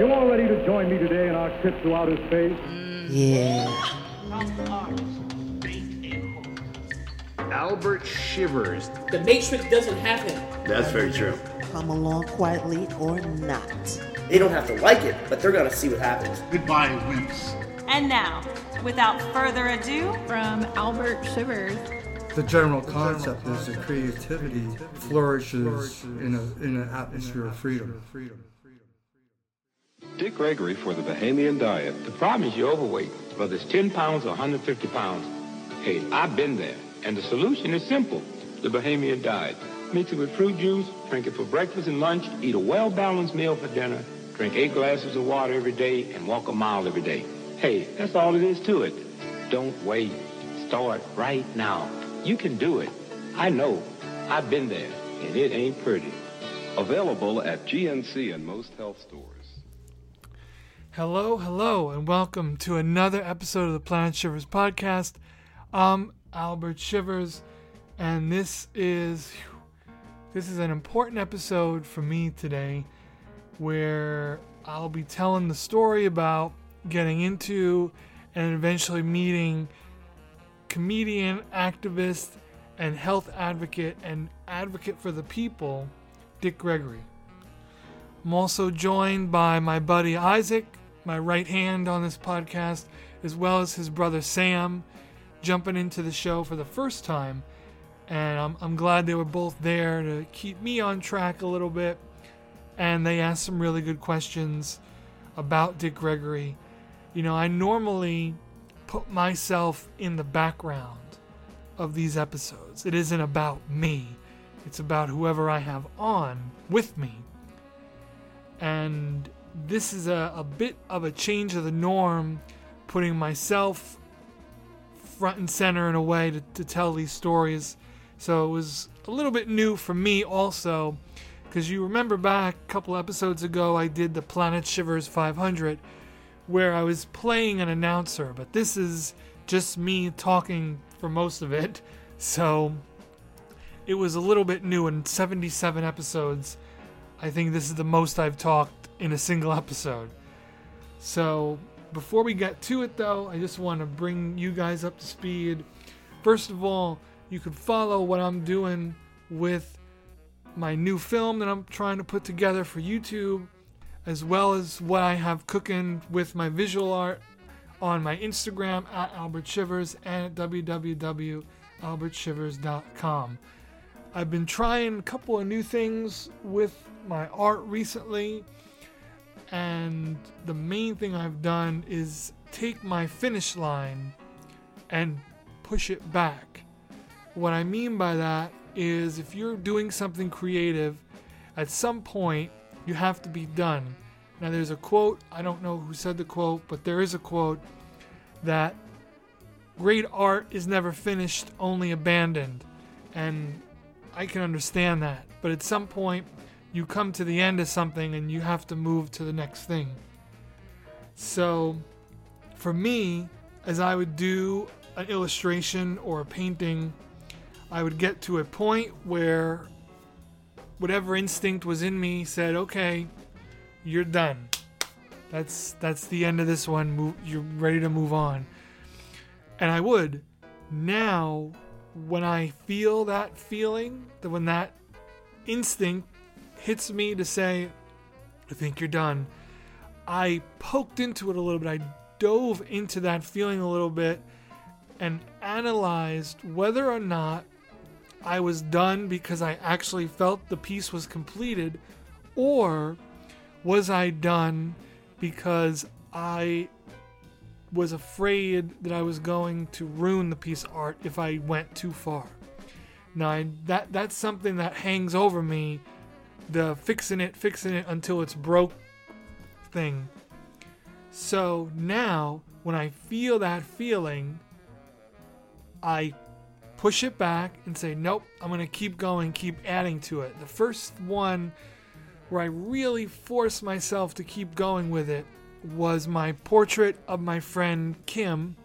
You all ready to join me today in our trip to outer space? Yeah. From Mars, back home. Albert Shivers. The Matrix doesn't have him. That's very true. Come along quietly or not. They don't have to like it, but they're gonna see what happens. Goodbye, wimps. And now, without further ado, from Albert Shivers. The general concept is that creativity flourishes in, a, in an atmosphere of freedom. Dick Gregory for the Bahamian diet. The problem is you're overweight, whether it's 10 pounds or 150 pounds. Hey, I've been there, and the solution is simple. The Bahamian diet. Mix it with fruit juice, drink it for breakfast and lunch, eat a well-balanced meal for dinner, drink eight glasses of water every day, and walk a mile every day. Hey, that's all it is to it. Don't wait. Start right now. You can do it. I know. I've been there, and it ain't pretty. Available at GNC and most health stores. Hello, hello, and welcome to another episode of the Planet Shivers podcast. I'm Albert Shivers, and this is this is an important episode for me today, where I'll be telling the story about getting into and eventually meeting comedian, activist, and health advocate and advocate for the people, Dick Gregory. I'm also joined by my buddy Isaac, my right hand on this podcast, as well as his brother Sam, jumping into the show for the first time. And I'm, I'm glad they were both there to keep me on track a little bit. And they asked some really good questions about Dick Gregory. You know, I normally put myself in the background of these episodes. It isn't about me, it's about whoever I have on with me. And this is a, a bit of a change of the norm, putting myself front and center in a way to, to tell these stories. So it was a little bit new for me also, because you remember back a couple episodes ago, I did the Planet Shivers 500, where I was playing an announcer, but this is just me talking for most of it. So it was a little bit new in 77 episodes. I think this is the most I've talked in a single episode. So, before we get to it though, I just want to bring you guys up to speed. First of all, you can follow what I'm doing with my new film that I'm trying to put together for YouTube, as well as what I have cooking with my visual art on my Instagram at Albert Shivers and at www.albertshivers.com. I've been trying a couple of new things with my art recently, and the main thing I've done is take my finish line and push it back. What I mean by that is if you're doing something creative, at some point you have to be done. Now, there's a quote, I don't know who said the quote, but there is a quote that great art is never finished, only abandoned. And I can understand that. But at some point, you come to the end of something and you have to move to the next thing. So, for me, as I would do an illustration or a painting, I would get to a point where whatever instinct was in me said, "Okay, you're done. That's that's the end of this one. Move, you're ready to move on." And I would. Now, when I feel that feeling, that when that instinct hits me to say, I think you're done, I poked into it a little bit. I dove into that feeling a little bit and analyzed whether or not I was done because I actually felt the piece was completed, or was I done because I was afraid that I was going to ruin the piece of art if I went too far. Now I, that that's something that hangs over me, the fixing it, fixing it until it's broke thing. So now when I feel that feeling, I push it back and say, nope, I'm going to keep going, keep adding to it. The first one where I really forced myself to keep going with it was my portrait of my friend Kim.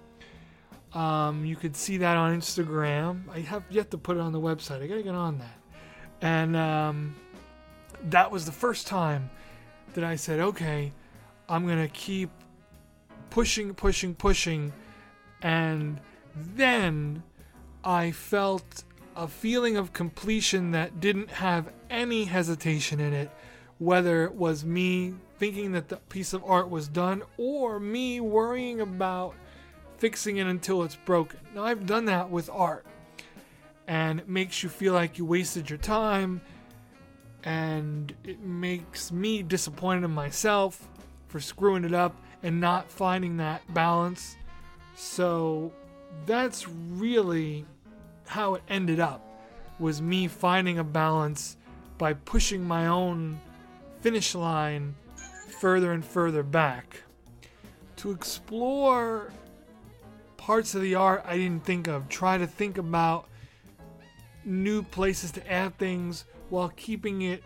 Um, you could see that on Instagram. I have yet to put it on the website. I gotta get on that. And um, that was the first time that I said, okay, I'm going to keep pushing, pushing, pushing. And then I felt a feeling of completion that didn't have any hesitation in it, whether it was me thinking that the piece of art was done or me worrying about fixing it until it's broken. Now, I've done that with art, and it makes you feel like you wasted your time, and it makes me disappointed in myself for screwing it up and not finding that balance. So, that's really how it ended up was me finding a balance by pushing my own finish line further and further back to explore parts of the art I didn't think of. Try to think about new places to add things while keeping it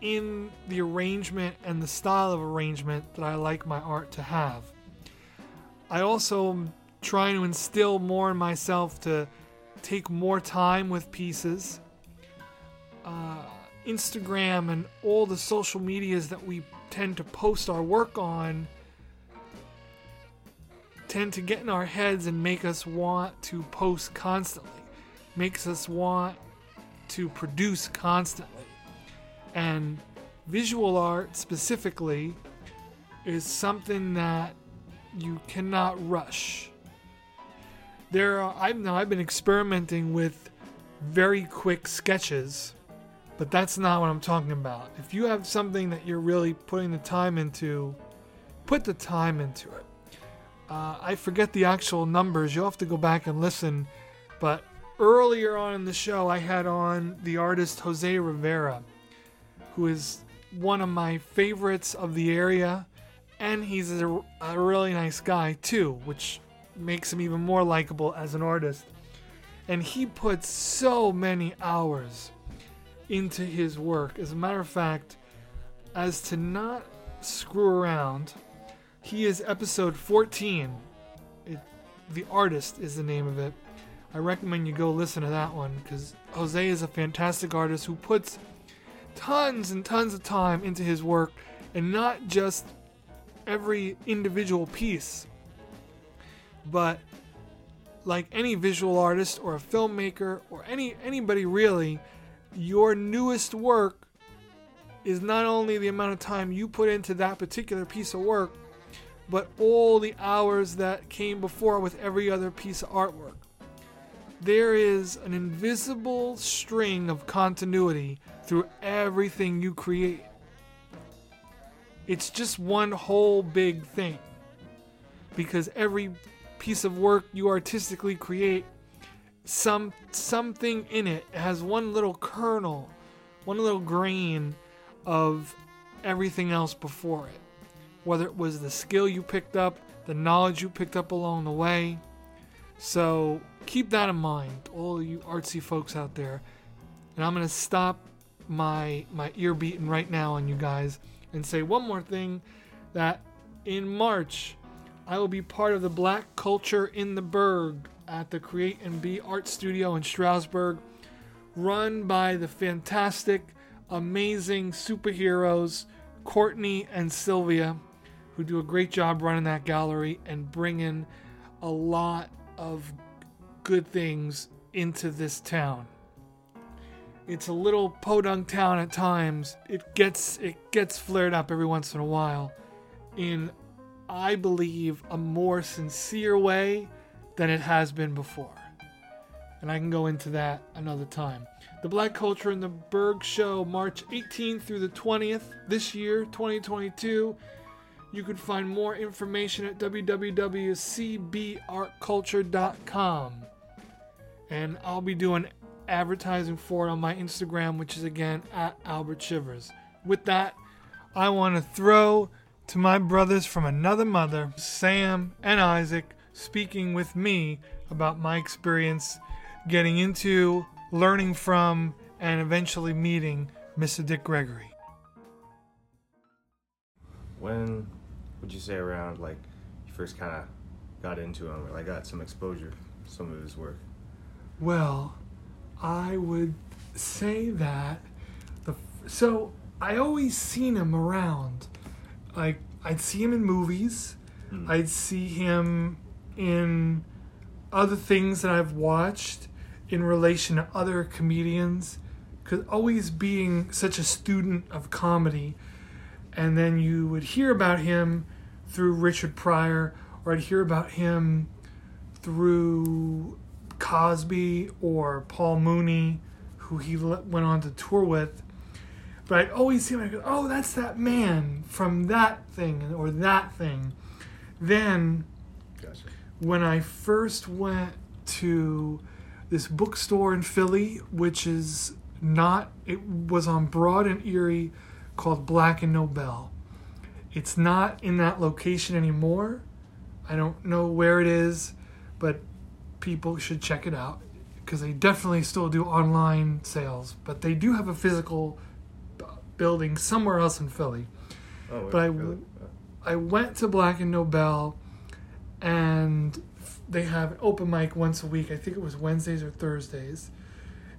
in the arrangement and the style of arrangement that I like my art to have. I also am trying to instill more in myself to take more time with pieces. Uh, Instagram and all the social medias that we tend to post our work on tend to get in our heads and make us want to post constantly, makes us want to produce constantly. And visual art specifically is something that you cannot rush. There are I've now I've been experimenting with very quick sketches, but that's not what I'm talking about. If you have something that you're really putting the time into, put the time into it. Uh, I forget the actual numbers. You'll have to go back and listen. But earlier on in the show, I had on the artist Jose Rivera, who is one of my favorites of the area, and he's a, a really nice guy too, which makes him even more likable as an artist. And he puts so many hours into his work. As a matter of fact, as to not screw around, he is episode 14. It, the Artist is the name of it. I recommend you go listen to that one because Jose is a fantastic artist who puts tons and tons of time into his work and not just every individual piece, but like any visual artist or a filmmaker or any anybody really, your newest work is not only the amount of time you put into that particular piece of work, but all the hours that came before with every other piece of artwork. There is an invisible string of continuity through everything you create. It's just one whole big thing. Because every piece of work you artistically create, some something in it has one little kernel, one little grain of everything else before it whether it was the skill you picked up, the knowledge you picked up along the way. So keep that in mind, all you artsy folks out there. And I'm gonna stop my my ear beating right now on you guys and say one more thing that in March I will be part of the Black Culture in the Berg at the Create and Be Art Studio in Strasbourg, run by the fantastic, amazing superheroes Courtney and Sylvia who do a great job running that gallery and bringing a lot of good things into this town. It's a little podunk town at times. It gets it gets flared up every once in a while in I believe a more sincere way than it has been before. And I can go into that another time. The Black Culture in the Berg Show, March 18th through the 20th this year, 2022. You can find more information at www.cbartculture.com. And I'll be doing advertising for it on my Instagram, which is again at Albert Shivers. With that, I want to throw to my brothers from another mother, Sam and Isaac, speaking with me about my experience getting into, learning from, and eventually meeting Mr. Dick Gregory. When would you say around like you first kind of got into him or like got some exposure some of his work? Well, I would say that the so I always seen him around. Like I'd see him in movies. Hmm. I'd see him in other things that I've watched in relation to other comedians. Because always being such a student of comedy, and then you would hear about him through Richard Pryor, or I'd hear about him through Cosby or Paul Mooney, who he le- went on to tour with. But I'd always see him and I go, oh, that's that man from that thing or that thing. Then, Gotcha. when I first went to this bookstore in Philly, which is not, it was on Broad and Erie called Black and Nobel. It's not in that location anymore. I don't know where it is, but people should check it out because they definitely still do online sales, but they do have a physical building somewhere else in Philly. Oh, But I, really? I went to Black and Nobel, and they have an open mic once a week. I think it was Wednesdays or Thursdays,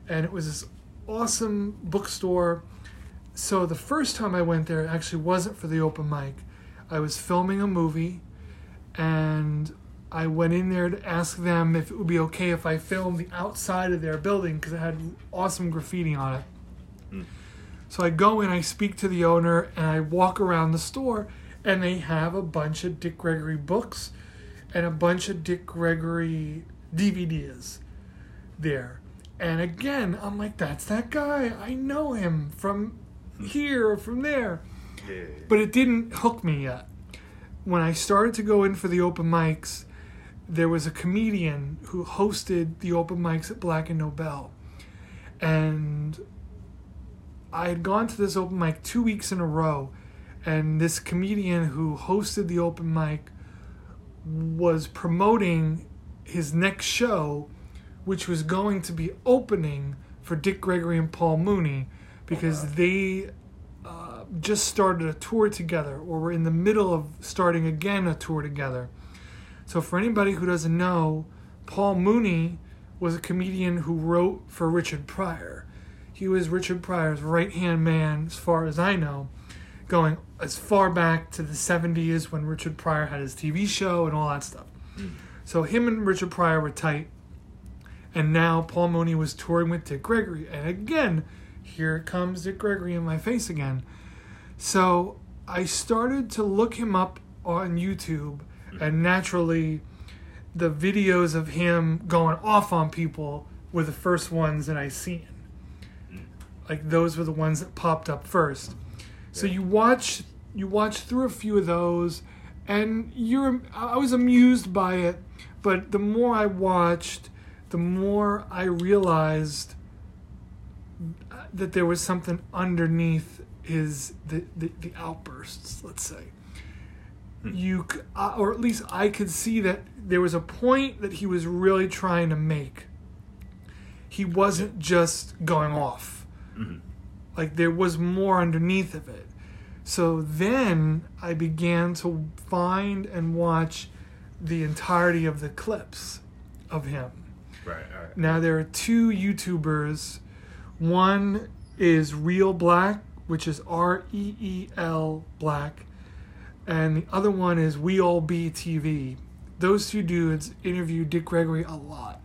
and it was this awesome bookstore. So the first time I went there, it actually wasn't for the open mic. I was filming a movie, and I went in there to ask them if it would be okay if I filmed the outside of their building because it had awesome graffiti on it. Hmm. So I go in, I speak to the owner, and I walk around the store, and they have a bunch of Dick Gregory books and a bunch of Dick Gregory DVDs there. And again, I'm like, that's that guy. I know him from hmm. here or from there. Yeah. But it didn't hook me yet. When I started to go in for the open mics, there was a comedian who hosted the open mics at Black and Nobel. And I had gone to this open mic two weeks in a row, and this comedian who hosted the open mic was promoting his next show, which was going to be opening for Dick Gregory and Paul Mooney because they uh, just started a tour together or were in the middle of starting again a tour together. So, for anybody who doesn't know, Paul Mooney was a comedian who wrote for Richard Pryor. He was Richard Pryor's right hand man, as far as I know, going as far back to the 70s when Richard Pryor had his TV show and all that stuff. So, him and Richard Pryor were tight. And now Paul Mooney was touring with Dick Gregory. And again, here comes Dick Gregory in my face again. So I started to look him up on YouTube, and naturally, the videos of him going off on people were the first ones that I seen. Like those were the ones that popped up first. So you watch you watch through a few of those, and you're I was amused by it, but the more I watched, the more I realized that there was something underneath his the, the, the outbursts let's say you uh, or at least i could see that there was a point that he was really trying to make he wasn't just going off like there was more underneath of it so then i began to find and watch the entirety of the clips of him Right. Right. now there are two YouTubers. One is Reel Black, which is R E E L Black, and the other one is We All Be TV. Those two dudes interviewed Dick Gregory a lot,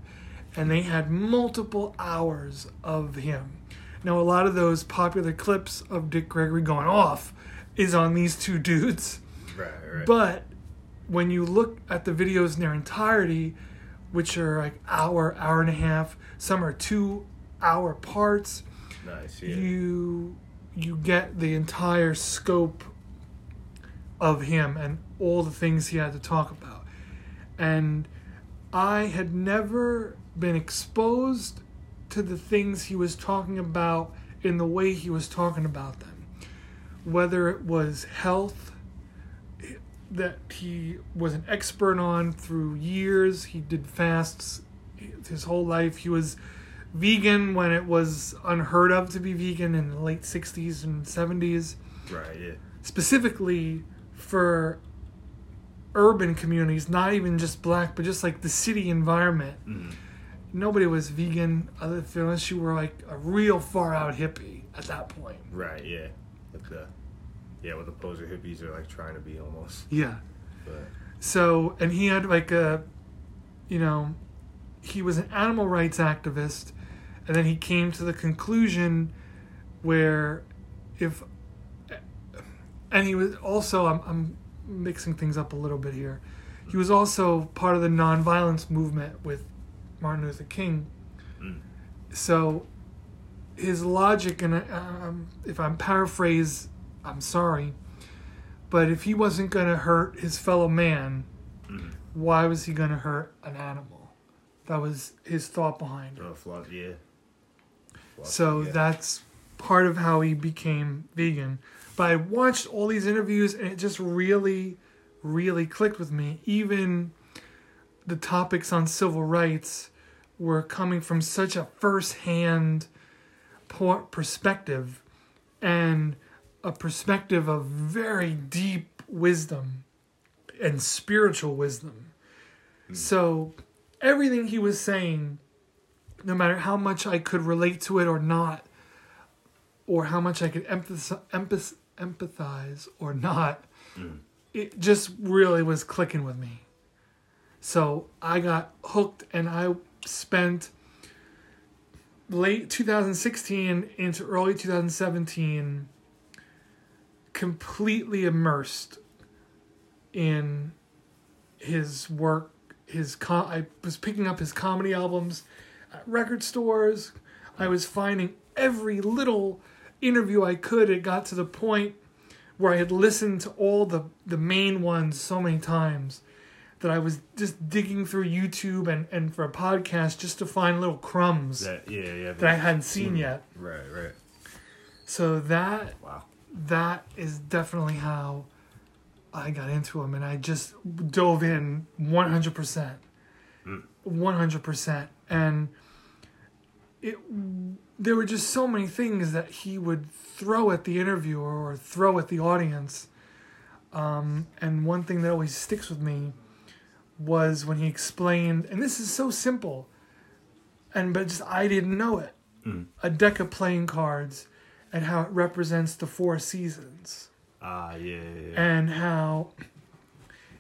and they had multiple hours of him. Now a lot of those popular clips of Dick Gregory going off is on these two dudes. Right. Right. But when you look at the videos in their entirety, which are like hour, hour and a half, some are two hour parts, nice. Yeah. you you get the entire scope of him and all the things he had to talk about. And I had never been exposed to the things he was talking about in the way he was talking about them. Whether it was health, that he was an expert on through years. He did fasts his whole life. He was vegan when it was unheard of to be vegan in the late 60s and 70s, right. Yeah. specifically for urban communities, not even just black, but just like the city environment. Mm-hmm. Nobody was vegan other than unless you were like a real far out hippie at that point. Right. Yeah. Like the Yeah, what the poser hippies are like trying to be almost. Yeah. But So, and he had like a, you know, he was an animal rights activist, and then he came to the conclusion where if, and he was also, I'm, I'm mixing things up a little bit here. He was also part of the nonviolence movement with Martin Luther King. Mm. So, his logic, and um, if I'm paraphrase, I'm sorry, but if he wasn't going to hurt his fellow man, mm. why was he going to hurt an animal? That was his thought behind it. oh, yeah. So yeah. that's part of how he became vegan. But I watched all these interviews and it just really, really clicked with me. Even the topics on civil rights were coming from such a first hand perspective and a perspective of very deep wisdom and spiritual wisdom. Hmm. So everything he was saying no matter how much I could relate to it or not, or how much I could empathize, empathize or not, mm. it just really was clicking with me. So I got hooked and I spent late 2016 into early 2017 completely immersed in his work his com- I was picking up his comedy albums at record stores. I was finding every little interview I could. It got to the point where I had listened to all the, the main ones so many times that I was just digging through YouTube and, and for a podcast just to find little crumbs That, yeah, yeah. that I hadn't seen hmm. yet. Right, right. So that Wow. that is definitely how I got into him, and I just dove in one hundred percent, hmm. one hundred percent, and it. There were just so many things that he would throw at the interviewer or throw at the audience, um, and one thing that always sticks with me was when he explained, and this is so simple, and but just I didn't know it, a deck of playing cards, and how it represents the four seasons Ah, yeah, yeah, yeah. and how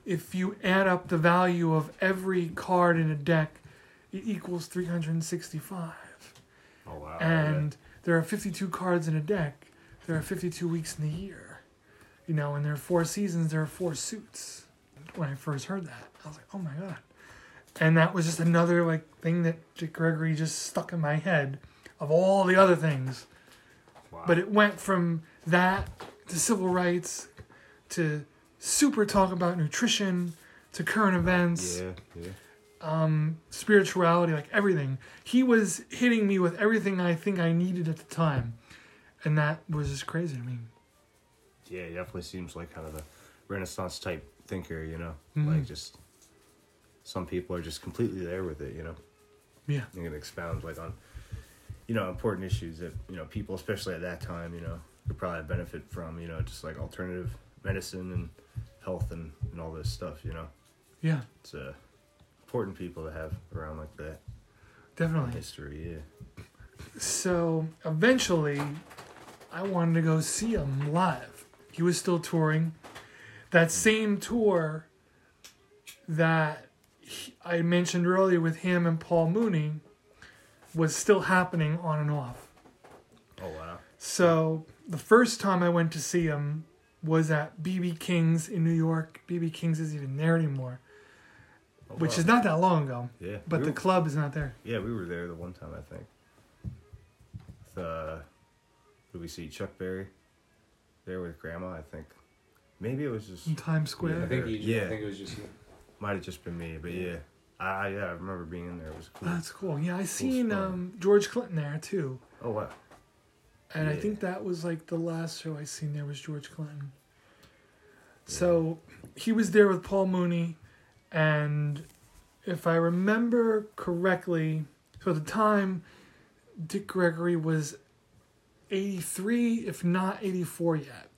if you add up the value of every card in a deck, it equals 365. Oh, wow. And there are 52 cards in a deck. There are 52 weeks in the year. You know, and there are four seasons, there are four suits. When I first heard that, I was like, oh my God. And that was just another like thing that Dick Gregory just stuck in my head of all the other things. Wow. But it went from that to civil rights to super talk about nutrition to current events, yeah, yeah. Spirituality, like everything. He was hitting me with everything I think I needed at the time. And that was just crazy to me. Yeah, he definitely seems like kind of a Renaissance type thinker, you know? Mm-hmm. Like just some people are just completely there with it, you know? Yeah. And can expound like on, you know, important issues that, you know, people, especially at that time, you know, could probably benefit from, you know, just like alternative medicine and health and, and all this stuff, you know? Yeah, It's uh, important people to have around like that. definitely. History, yeah. So eventually, I wanted to go see him live. He was still touring. That same tour that he, I mentioned earlier with him and Paul Mooney was still happening on and off. Oh, wow. So the first time I went to see him was at BB King's in New York. BB King's isn't even there anymore, Oh, which wow. is not that long ago. Yeah. But we the were- club is not there. Yeah, we were there the one time, I think. With, uh, did we see Chuck Berry there with Grandma? I think. Maybe it was just. In Times Square. Yeah, I think he, yeah. I think it was just Might have just been me, but yeah. I yeah, I remember being in there. It was cool. That's cool. Yeah, I seen spot. um, George Clinton there too. oh wow. And I think that was like the last show I seen there was George Clinton. So he was there with Paul Mooney, and if I remember correctly, so at the time, Dick Gregory was 83, if not 84 yet.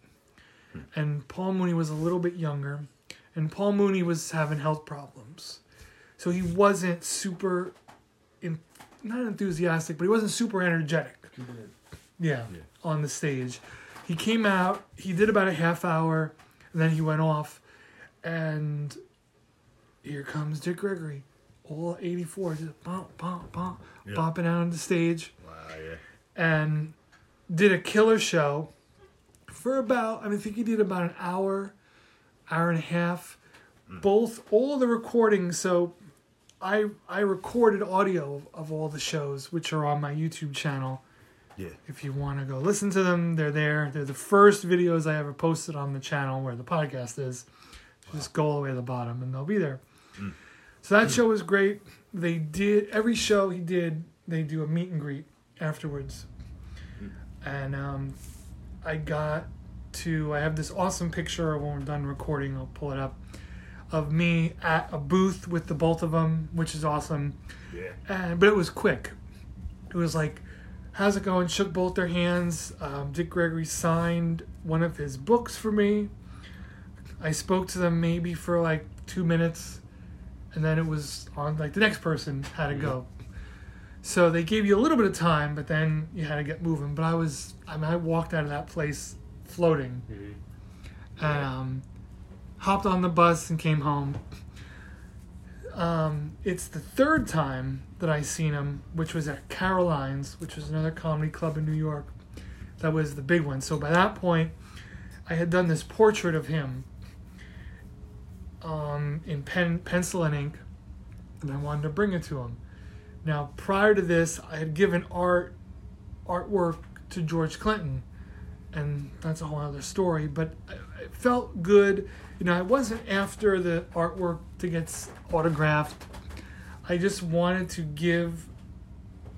Hmm. And Paul Mooney was a little bit younger, and Paul Mooney was having health problems. So he wasn't super, in, not enthusiastic, but he wasn't super energetic. Yeah, on the stage. he came out. He did about a half hour, and then he went off. And here comes Dick Gregory, all 84, just bump, bump, bump, Yeah. bopping out on the stage Wow, yeah. and did a killer show for about I mean, I think he did about an hour, hour and a half. Hmm. Both all the recordings. So I I recorded audio of, of all the shows, which are on my YouTube channel. Yeah. If you want to go listen to them, they're there. They're the first videos I ever posted on the channel where the podcast is. Just go all the way to the bottom and they'll be there. So that show was great. They did every show he did. They do a meet and greet afterwards, and um, I got to. I have this awesome picture when we're done recording. I'll pull it up of me at a booth with the both of them, which is awesome. Yeah. And but it was quick. It was like, "How's it going?" Shook both their hands. Um, Dick Gregory signed one of his books for me. I spoke to them maybe for like two minutes, and then it was on. Like the next person had to go. So they gave you a little bit of time, but then you had to get moving. But I was, I mean, I walked out of that place floating, and um, hopped on the bus and came home. Um, it's the third time that I seen him, which was at Caroline's, which was another comedy club in New York. That was the big one. So by that point, I had done this portrait of him um, in pen, pencil and ink, and I wanted to bring it to him. Now, prior to this, I had given art artwork to George Clinton, and that's a whole other story. But it felt good. You know, I wasn't after the artwork to get autographed. I just wanted to give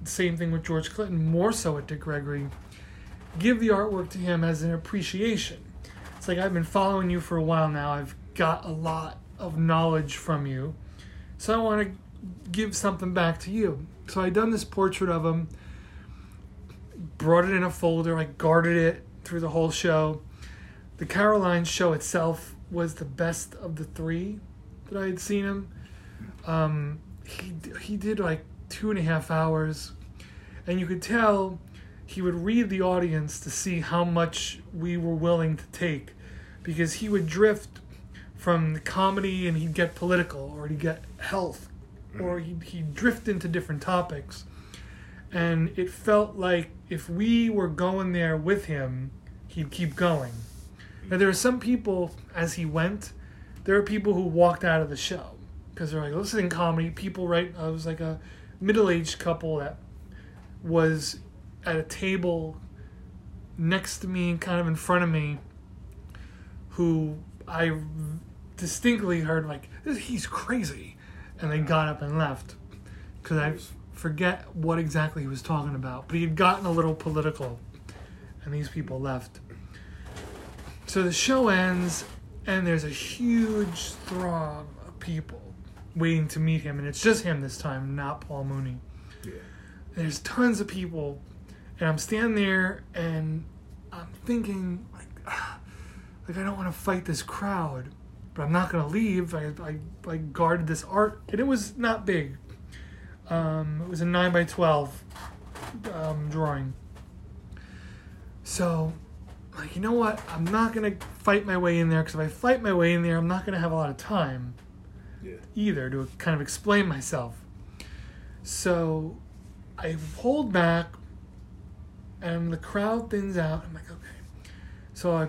the same thing with George Clinton, more so with Dick Gregory. Give the artwork to him as an appreciation. It's like I've been following you for a while now. I've got a lot of knowledge from you. So I want to give something back to you. So I done this portrait of him, brought it in a folder, I guarded it through the whole show. The Caroline show itself was the best of the three that I had seen him. Um, he he did like two and a half hours, and you could tell he would read the audience to see how much we were willing to take, because he would drift from the comedy and he'd get political or he'd get health mm-hmm. or he'd, he'd drift into different topics. And it felt like if we were going there with him, he'd keep going. Now, there are some people, as he went, there are people who walked out of the show because they're like, listening comedy. People, right? I was like a middle aged couple that was at a table next to me, kind of in front of me, who I distinctly heard like he's crazy, and they got up and left. Because I forget what exactly he was talking about, but he had gotten a little political, and these people left. So the show ends, and there's a huge throng of people waiting to meet him, and it's just him this time, not Paul Mooney. Yeah. There's tons of people, and I'm standing there, and I'm thinking like, ah, like I don't want to fight this crowd, but I'm not gonna leave. I, I, I guarded this art, and it was not big. Um, it was a nine by twelve um, drawing. So, like, you know what? I'm not gonna fight my way in there because if I fight my way in there, I'm not gonna have a lot of time Yeah. either to kind of explain myself. So, I hold back, and the crowd thins out. I'm like, okay. So I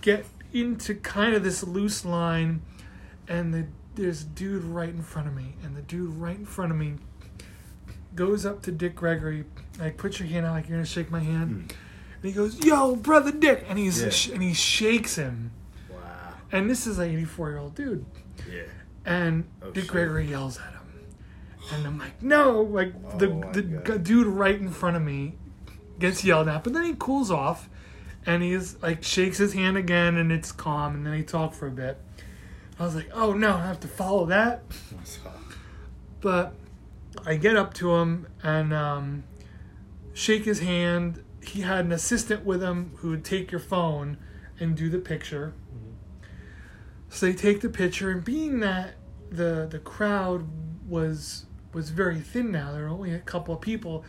get into kind of this loose line, and the, there's a dude right in front of me, and the dude right in front of me goes up to Dick Gregory, like, put your hand out, like you're gonna shake my hand, hmm. and he goes, "Yo, brother Dick," and he's Yeah. sh- and he shakes him, Wow. and this is an 84 year old dude, Yeah. and Oh, Dick shit. Gregory yells at him, and I'm like, "No!" Like the Oh, the God. g- dude right in front of me gets yelled at, but then he cools off, and he's like shakes his hand again, and it's calm, and then he talked for a bit. I was like, "Oh no, I have to follow that," but I get up to him and um, shake his hand. He had an assistant with him who would take your phone and do the picture. So they take the picture, and being that the the crowd was was very thin now, there were only a couple of people.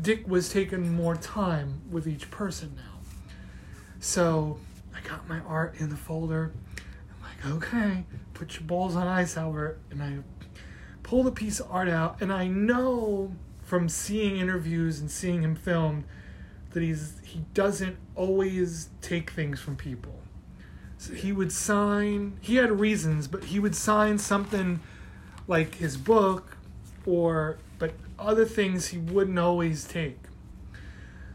Dick was taking more time with each person now. So I got my art in the folder. I'm like, okay, put your balls on ice, Albert. And I pull the piece of art out, and I know from seeing interviews and seeing him filmed that he's he doesn't always take things from people. So he would sign. He had reasons, but he would sign something like his book, or but other things he wouldn't always take.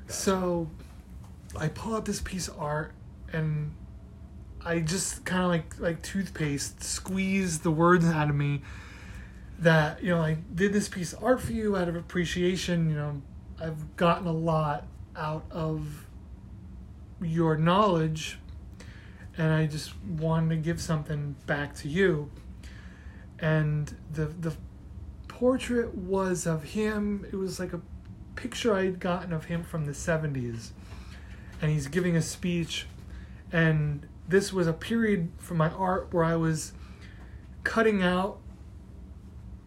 So I pull out this piece of art and I just kind of like like toothpaste squeeze the words out of me that you know I did this piece of art for you out of appreciation. You know I've gotten a lot out of your knowledge and I just wanted to give something back to you. And the the portrait was of him. It was like a picture I'd gotten of him from the 70s. And he's giving a speech and this was a period for my art where I was cutting out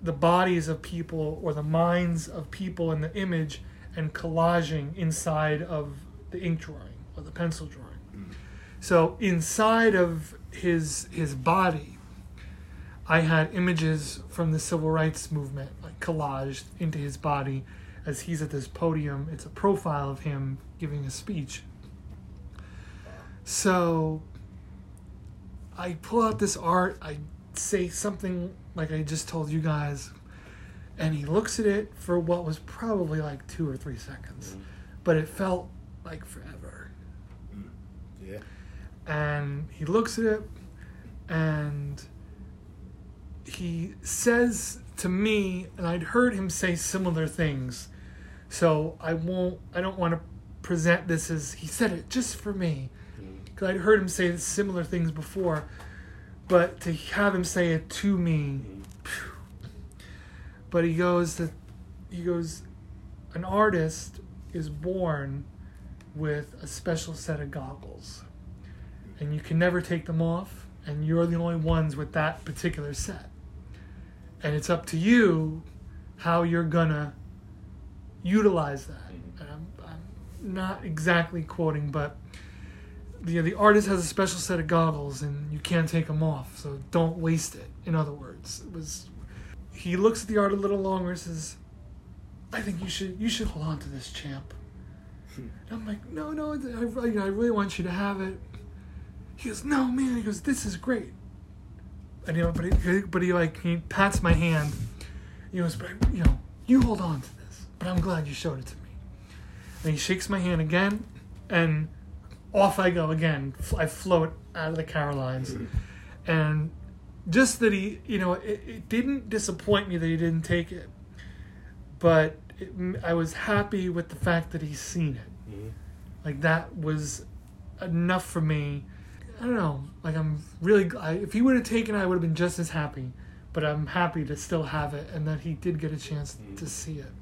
the bodies of people or the minds of people in the image and collaging inside of the ink drawing or the pencil drawing. Hmm. So inside of his his body, I had images from the civil rights movement like collaged into his body as he's at this podium. It's a profile of him giving a speech. So I pull out this art, I say something like I just told you guys, and he looks at it for what was probably like two or three seconds, mm-hmm. but it felt like forever. Mm-hmm. Yeah. And he looks at it and he says to me, and I'd heard him say similar things, so I won't, I don't want to present this as he said it just for me, I'd heard him say similar things before, but to have him say it to me, phew. but he goes that he goes, an artist is born with a special set of goggles, and you can never take them off, and you're the only ones with that particular set and it's up to you how you're gonna utilize that. Mm-hmm. And I'm, I'm not exactly quoting, but the the artist has a special set of goggles, and you can't take them off. So don't waste it. In other words, it was. He looks at the art a little longer and says, "I think you should you should hold on to this, champ." And I'm like, "No, no, I, I really want you to have it." He goes, "No, man." He goes, "This is great." and you know, but he, but he like he pats my hand. He goes, but you know, you hold on to this. But I'm glad you showed it to me. And he shakes my hand again, and off I go again. I float out of the Carolines, and just that he, you know, it, it didn't disappoint me that he didn't take it, but it, I was happy with the fact that he's seen it. Like that was enough for me. I don't know. Like I'm really. I, if he would have taken it, I would have been just as happy. But I'm happy to still have it, and that he did get a chance to see it.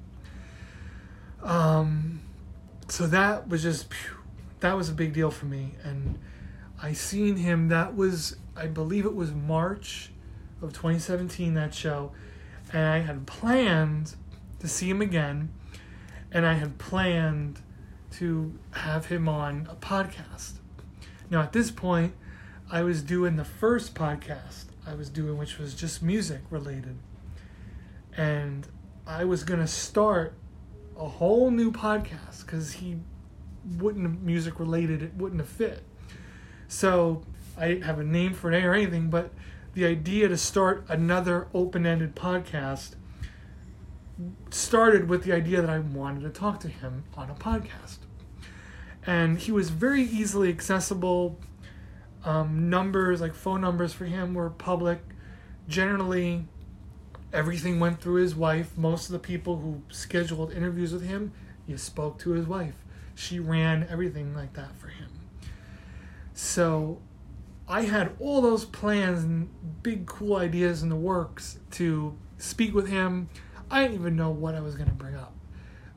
Um, so that was just, phew, that was a big deal for me, and I seen him. That was, I believe it was March of 2017. That show, and I had planned to see him again, and I had planned to have him on a podcast. Now, at this point, I was doing the first podcast I was doing, which was just music related. And I was to start a whole new podcast because he wouldn't have music related, it wouldn't have fit. So I didn't have a name for it or anything, but the idea to start another open ended podcast started with the idea that I wanted to talk to him on a podcast and he was very easily accessible. Um, numbers like phone numbers for him were public. Generally, everything went through his wife. Most of the people who scheduled interviews with him, he spoke to his wife. She ran everything like that for him. So, I had all those plans and big cool ideas in the works to speak with him. I didn't even know what I was going to bring up.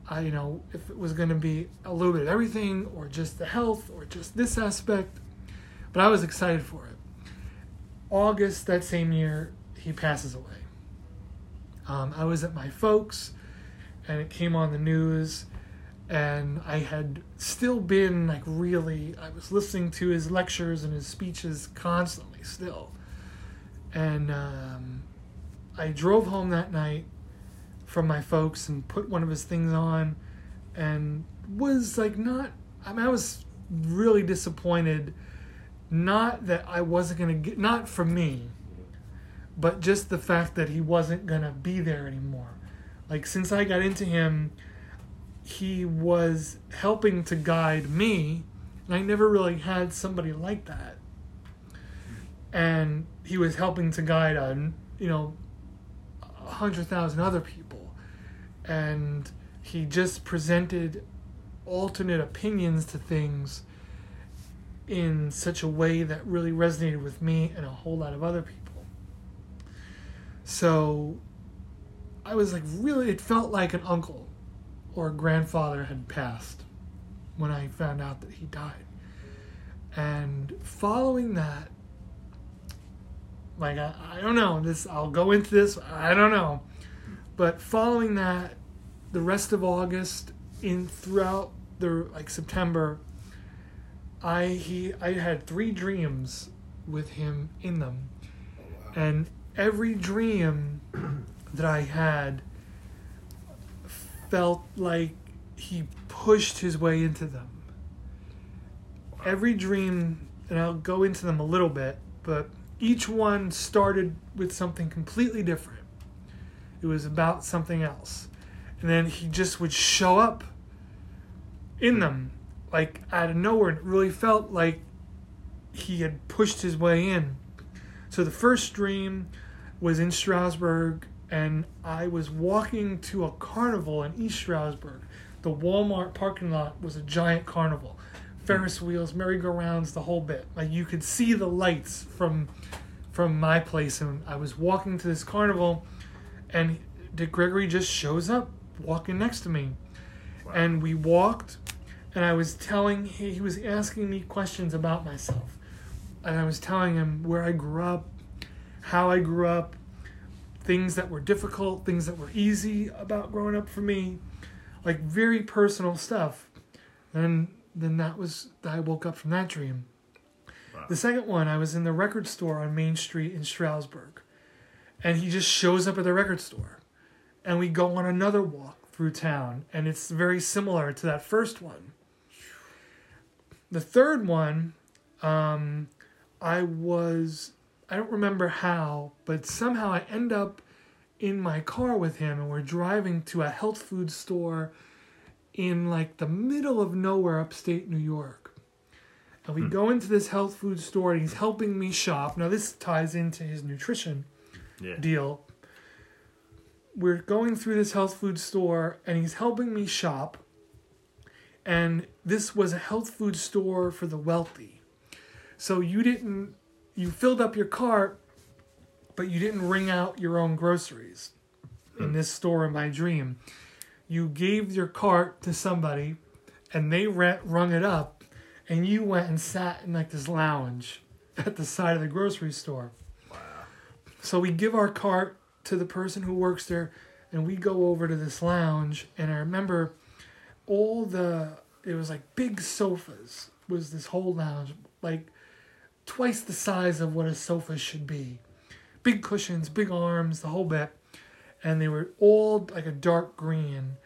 I, you know, if it was going to be a little bit of everything or just the health or just this aspect. But I was excited for it. August that same year, he passes away. Um, I was at my folks and it came on the news. And I had still been like really I was listening to his lectures and his speeches constantly still. And um, I drove home that night from my folks and put one of his things on and was like not I mean I was really disappointed not that I wasn't going to get not for me but just the fact that he wasn't going to be there anymore. Like since I got into him he was helping to guide me and I never really had somebody like that. And he was helping to guide a you know a hundred thousand other people and he just presented alternate opinions to things in such a way that really resonated with me and a whole lot of other people. So I was like, really, it felt like an uncle or grandfather had passed when I found out that he died. And following that, like, I, I don't know, this, I'll go into this, I don't know. But following that, the rest of August, in throughout the like September, I he I had three dreams with him in them, oh, and every dream that I had felt like he pushed his way into them. Every dream, and I'll go into them a little bit, but each one started with something completely different. It was about something else. And then he just would show up in them, like out of nowhere. And it really felt like he had pushed his way in. So the first dream was in Stroudsburg, and I was walking to a carnival in East Stroudsburg. The Walmart parking lot was a giant carnival. Ferris wheels, merry-go-rounds, the whole bit. Like you could see the lights from from my place, and I was walking to this carnival, and Dick Gregory just shows up walking next to me, and we walked, and I was telling he, he was asking me questions about myself, and I was telling him where I grew up, how I grew up, things that were difficult, things that were easy about growing up for me, like very personal stuff. And then that was I woke up from that dream. The second one, I was in the record store on Main Street in Stroudsburg, and he just shows up at the record store, and we go on another walk through town, and it's very similar to that first one. The third one, um, I was I don't remember how, but somehow I end up in my car with him and we're driving to a health food store in like the middle of nowhere upstate New York. And we Hmm. go into this health food store and he's helping me shop. Now this ties into his nutrition Yeah. deal. We're going through this health food store and he's helping me shop. And this was a health food store for the wealthy. So you didn't you filled up your cart but you didn't ring out your own groceries in this store in my dream. You gave your cart to somebody and they re- rung it up and you went and sat in like this lounge at the side of the grocery store. Wow. So we give our cart to the person who works there and we go over to this lounge and I remember all the it was like big sofas was this whole lounge like twice the size of what a sofa should be. Big cushions, big arms, the whole bit. And they were all like a dark green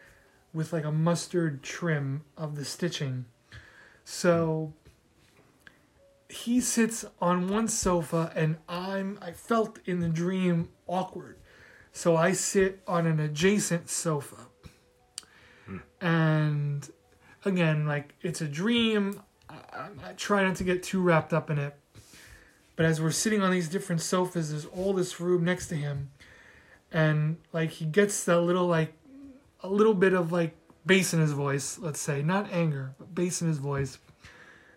with like a mustard trim of the stitching. So he sits on one sofa and I'm I felt in the dream awkward. So I sit on an adjacent sofa. And again, like it's a dream. I, I, I try not to get too wrapped up in it. But as we're sitting on these different sofas, there's all this room next to him. And like he gets that little like a little bit of like bass in his voice, let's say. Not anger, but bass in his voice.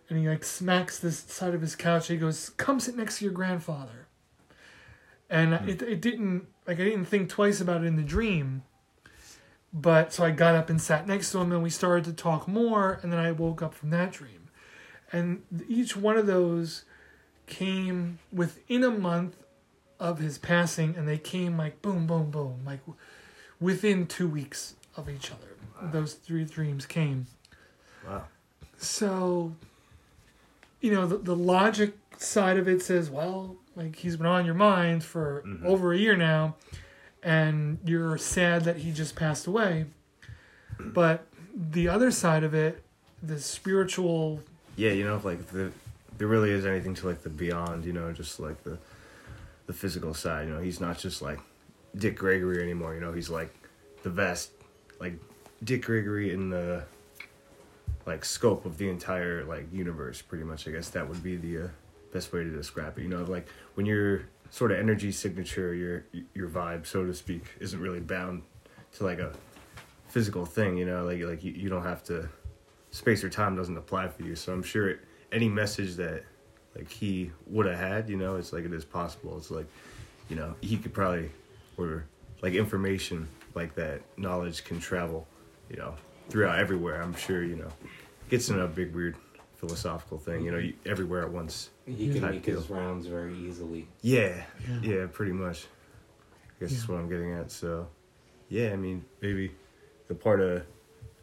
And he like smacks this side of his couch. He goes, Come sit next to your grandfather. And hmm. it, it didn't like I didn't think twice about it in the dream. But so I got up and sat next to him and we started to talk more and then I woke up from that dream. And each one of those came within a month of his passing and they came like boom boom boom like within 2 weeks of each other. those three dreams came. Wow. So, you know, the, the logic side of it says, well, like he's been on your mind for Mhm. over a year now, and you're sad that he just passed away. But the other side of it, the spiritual, Yeah, you know, like the there really is anything to like the beyond, you know, just like the the physical side. You know, he's not just like Dick Gregory anymore. You know, he's like the best, like Dick Gregory in the like scope of the entire like universe. Pretty much, I guess that would be the uh, best way to describe it. You know, like when your sort of energy signature, your your vibe, so to speak, isn't really bound to like a physical thing. You know, like like you, you don't have to space or time doesn't apply for you. So I'm sure it, any message that like he would have had, you know, it's like it is possible. It's like, you know, he could probably or like information like that knowledge can travel, you know, throughout everywhere. I'm sure, you know, gets in a big weird philosophical thing, you know, you, everywhere at once. He can type make deal. his rounds very easily. Yeah, Yeah. yeah, pretty much. I guess that's what I'm getting at. So, yeah, I mean, maybe the part of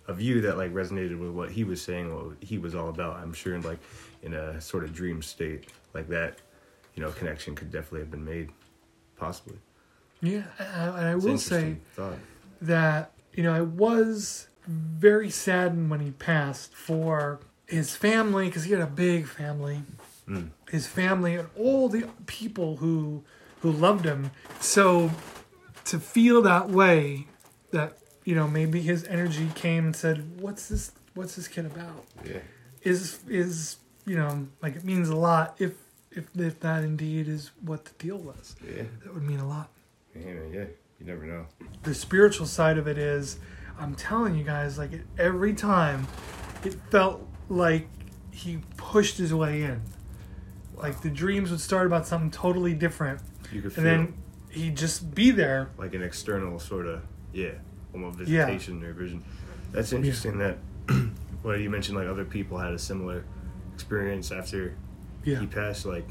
of you that like resonated with what he was saying, what he was all about. I'm sure, in like in a sort of dream state like that, you know, connection could definitely have been made, possibly. yeah. And I It's will say thought. that you know I was very saddened when he passed for his family because he had a big family. Mm. His family and all the people who who loved him. So to feel that way, that you know maybe his energy came and said, "What's this? What's this kid about?" Yeah. Is is you know like it means a lot if if if that indeed is what the deal was. Yeah. That would mean a lot Yeah, yeah. You never know. the spiritual side of it is i'm telling you guys like it, every time it felt like he pushed his way in like the dreams would start about something totally different You could and then he'd just be there like an external sort of yeah, almost Yeah. visitation or vision. That's oh, interesting that well you mentioned like other people had a similar experience after Yeah. he passed. Like,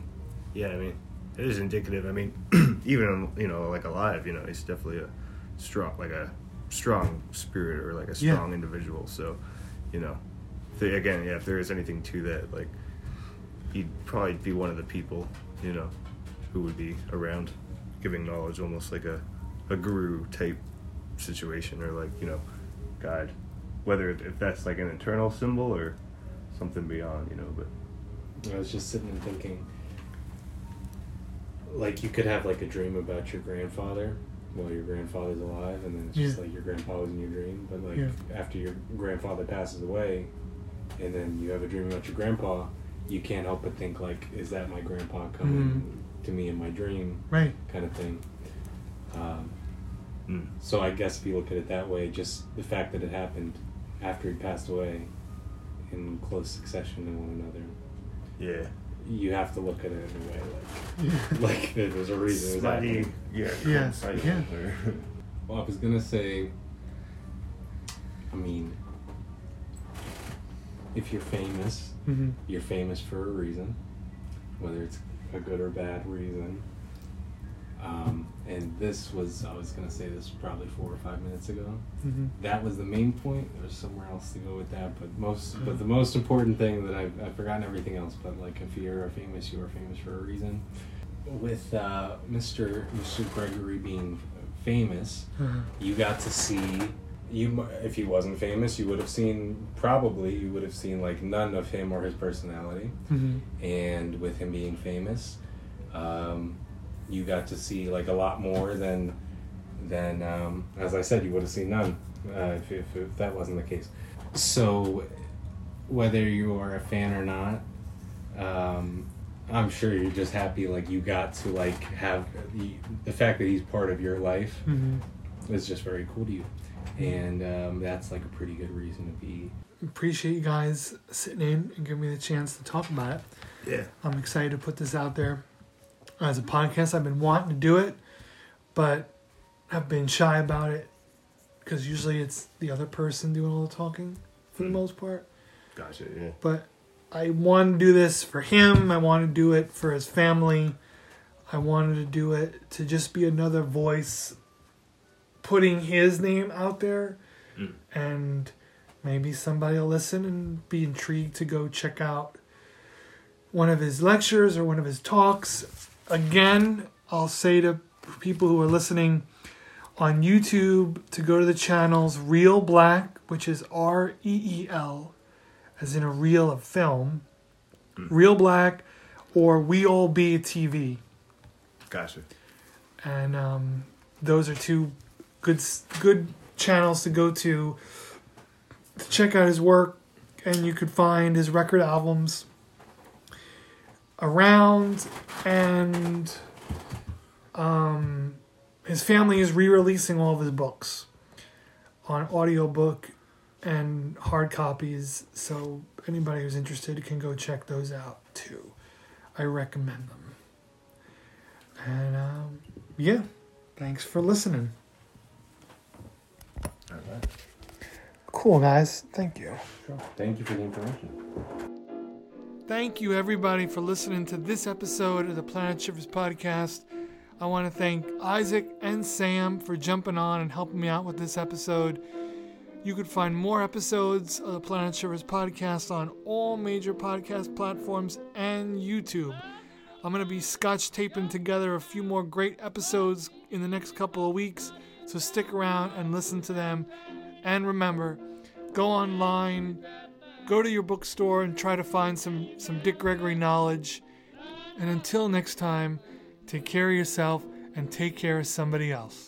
yeah, I mean, it is indicative. I mean, even um, you know, like alive, you know, he's definitely a strong, like a strong spirit or like a Yeah. strong individual. So, you know, again, yeah, if there is anything to that, like, he'd probably be one of the people, you know, who would be around giving knowledge, almost like a a guru type situation or like you know, guide. Whether if that's like an internal symbol or something beyond, you know, but. I was just sitting and thinking, like you could have like a dream about your grandfather while your grandfather's alive, and then it's just Yeah. like your grandpa was in your dream. But like Yeah. after your grandfather passes away, and then you have a dream about your grandpa, you can't help but think like, is that my grandpa coming to me in my dream? Right. Kind of thing. Um, Mm. so I guess if you look at it that way, just the fact that it happened after he passed away in close succession to one another Yeah. you have to look at it in a way like like there was a reason it was Slightly, yeah, Yeah, yeah. Well, I was gonna say, I mean, if you're famous, Mhm. you're famous for a reason, whether it's a good or bad reason. Um, and this was, I was gonna say this probably four or five minutes ago. Mhm. That was the main point. There's somewhere else to go with that, but most, but the most important thing that I've, I've forgotten everything else. But like, if you're a famous, you are famous for a reason. With uh, Mr. Mr. Gregory being famous, Uh-huh. you got to see you if he wasn't famous you would have seen probably you would have seen like none of him or his personality Mhm. and with him being famous um, you got to see like a lot more than than um, as i said you would have seen none uh, if, if, if that wasn't the case so whether you are a fan or not um, i'm sure you're just happy like you got to like have the, the fact that he's part of your life Mhm. is just very cool to you and um, that's like a pretty good reason to be appreciate you guys sitting in and giving me the chance to talk about it. Yeah. I'm excited to put this out there as a podcast. I've been wanting to do it, but I've been shy about it because usually it's the other person doing all the talking for the most part. Gotcha. Yeah. But I want to do this for him. I want to do it for his family. I wanted to do it to just be another voice putting his name out there Mm. and maybe somebody will listen and be intrigued to go check out one of his lectures or one of his talks. Again, I'll say to people who are listening on YouTube to go to the channels Reel Black, which is R E E L, as in a reel of film, Reel Black, or We All Be TV. Gotcha. And um, those are two good good channels to go to to check out his work, and you could find his record albums around and um, his family is re-releasing all of his books on audiobook and hard copies so anybody who's interested can go check those out too. I recommend them. And um, yeah thanks for listening. All right. cool guys. Thank you. Thank you for the information. Thank you, everybody, for listening to this episode of the Planet Shivers podcast. I want to thank Isaac and Sam for jumping on and helping me out with this episode. You could find more episodes of the Planet Shivers podcast on all major podcast platforms and YouTube. I'm going to be scotch taping together a few more great episodes in the next couple of weeks, so stick around and listen to them. And remember, go online, go to your bookstore and try to find some, some Dick Gregory knowledge. And until next time, take care of yourself and take care of somebody else.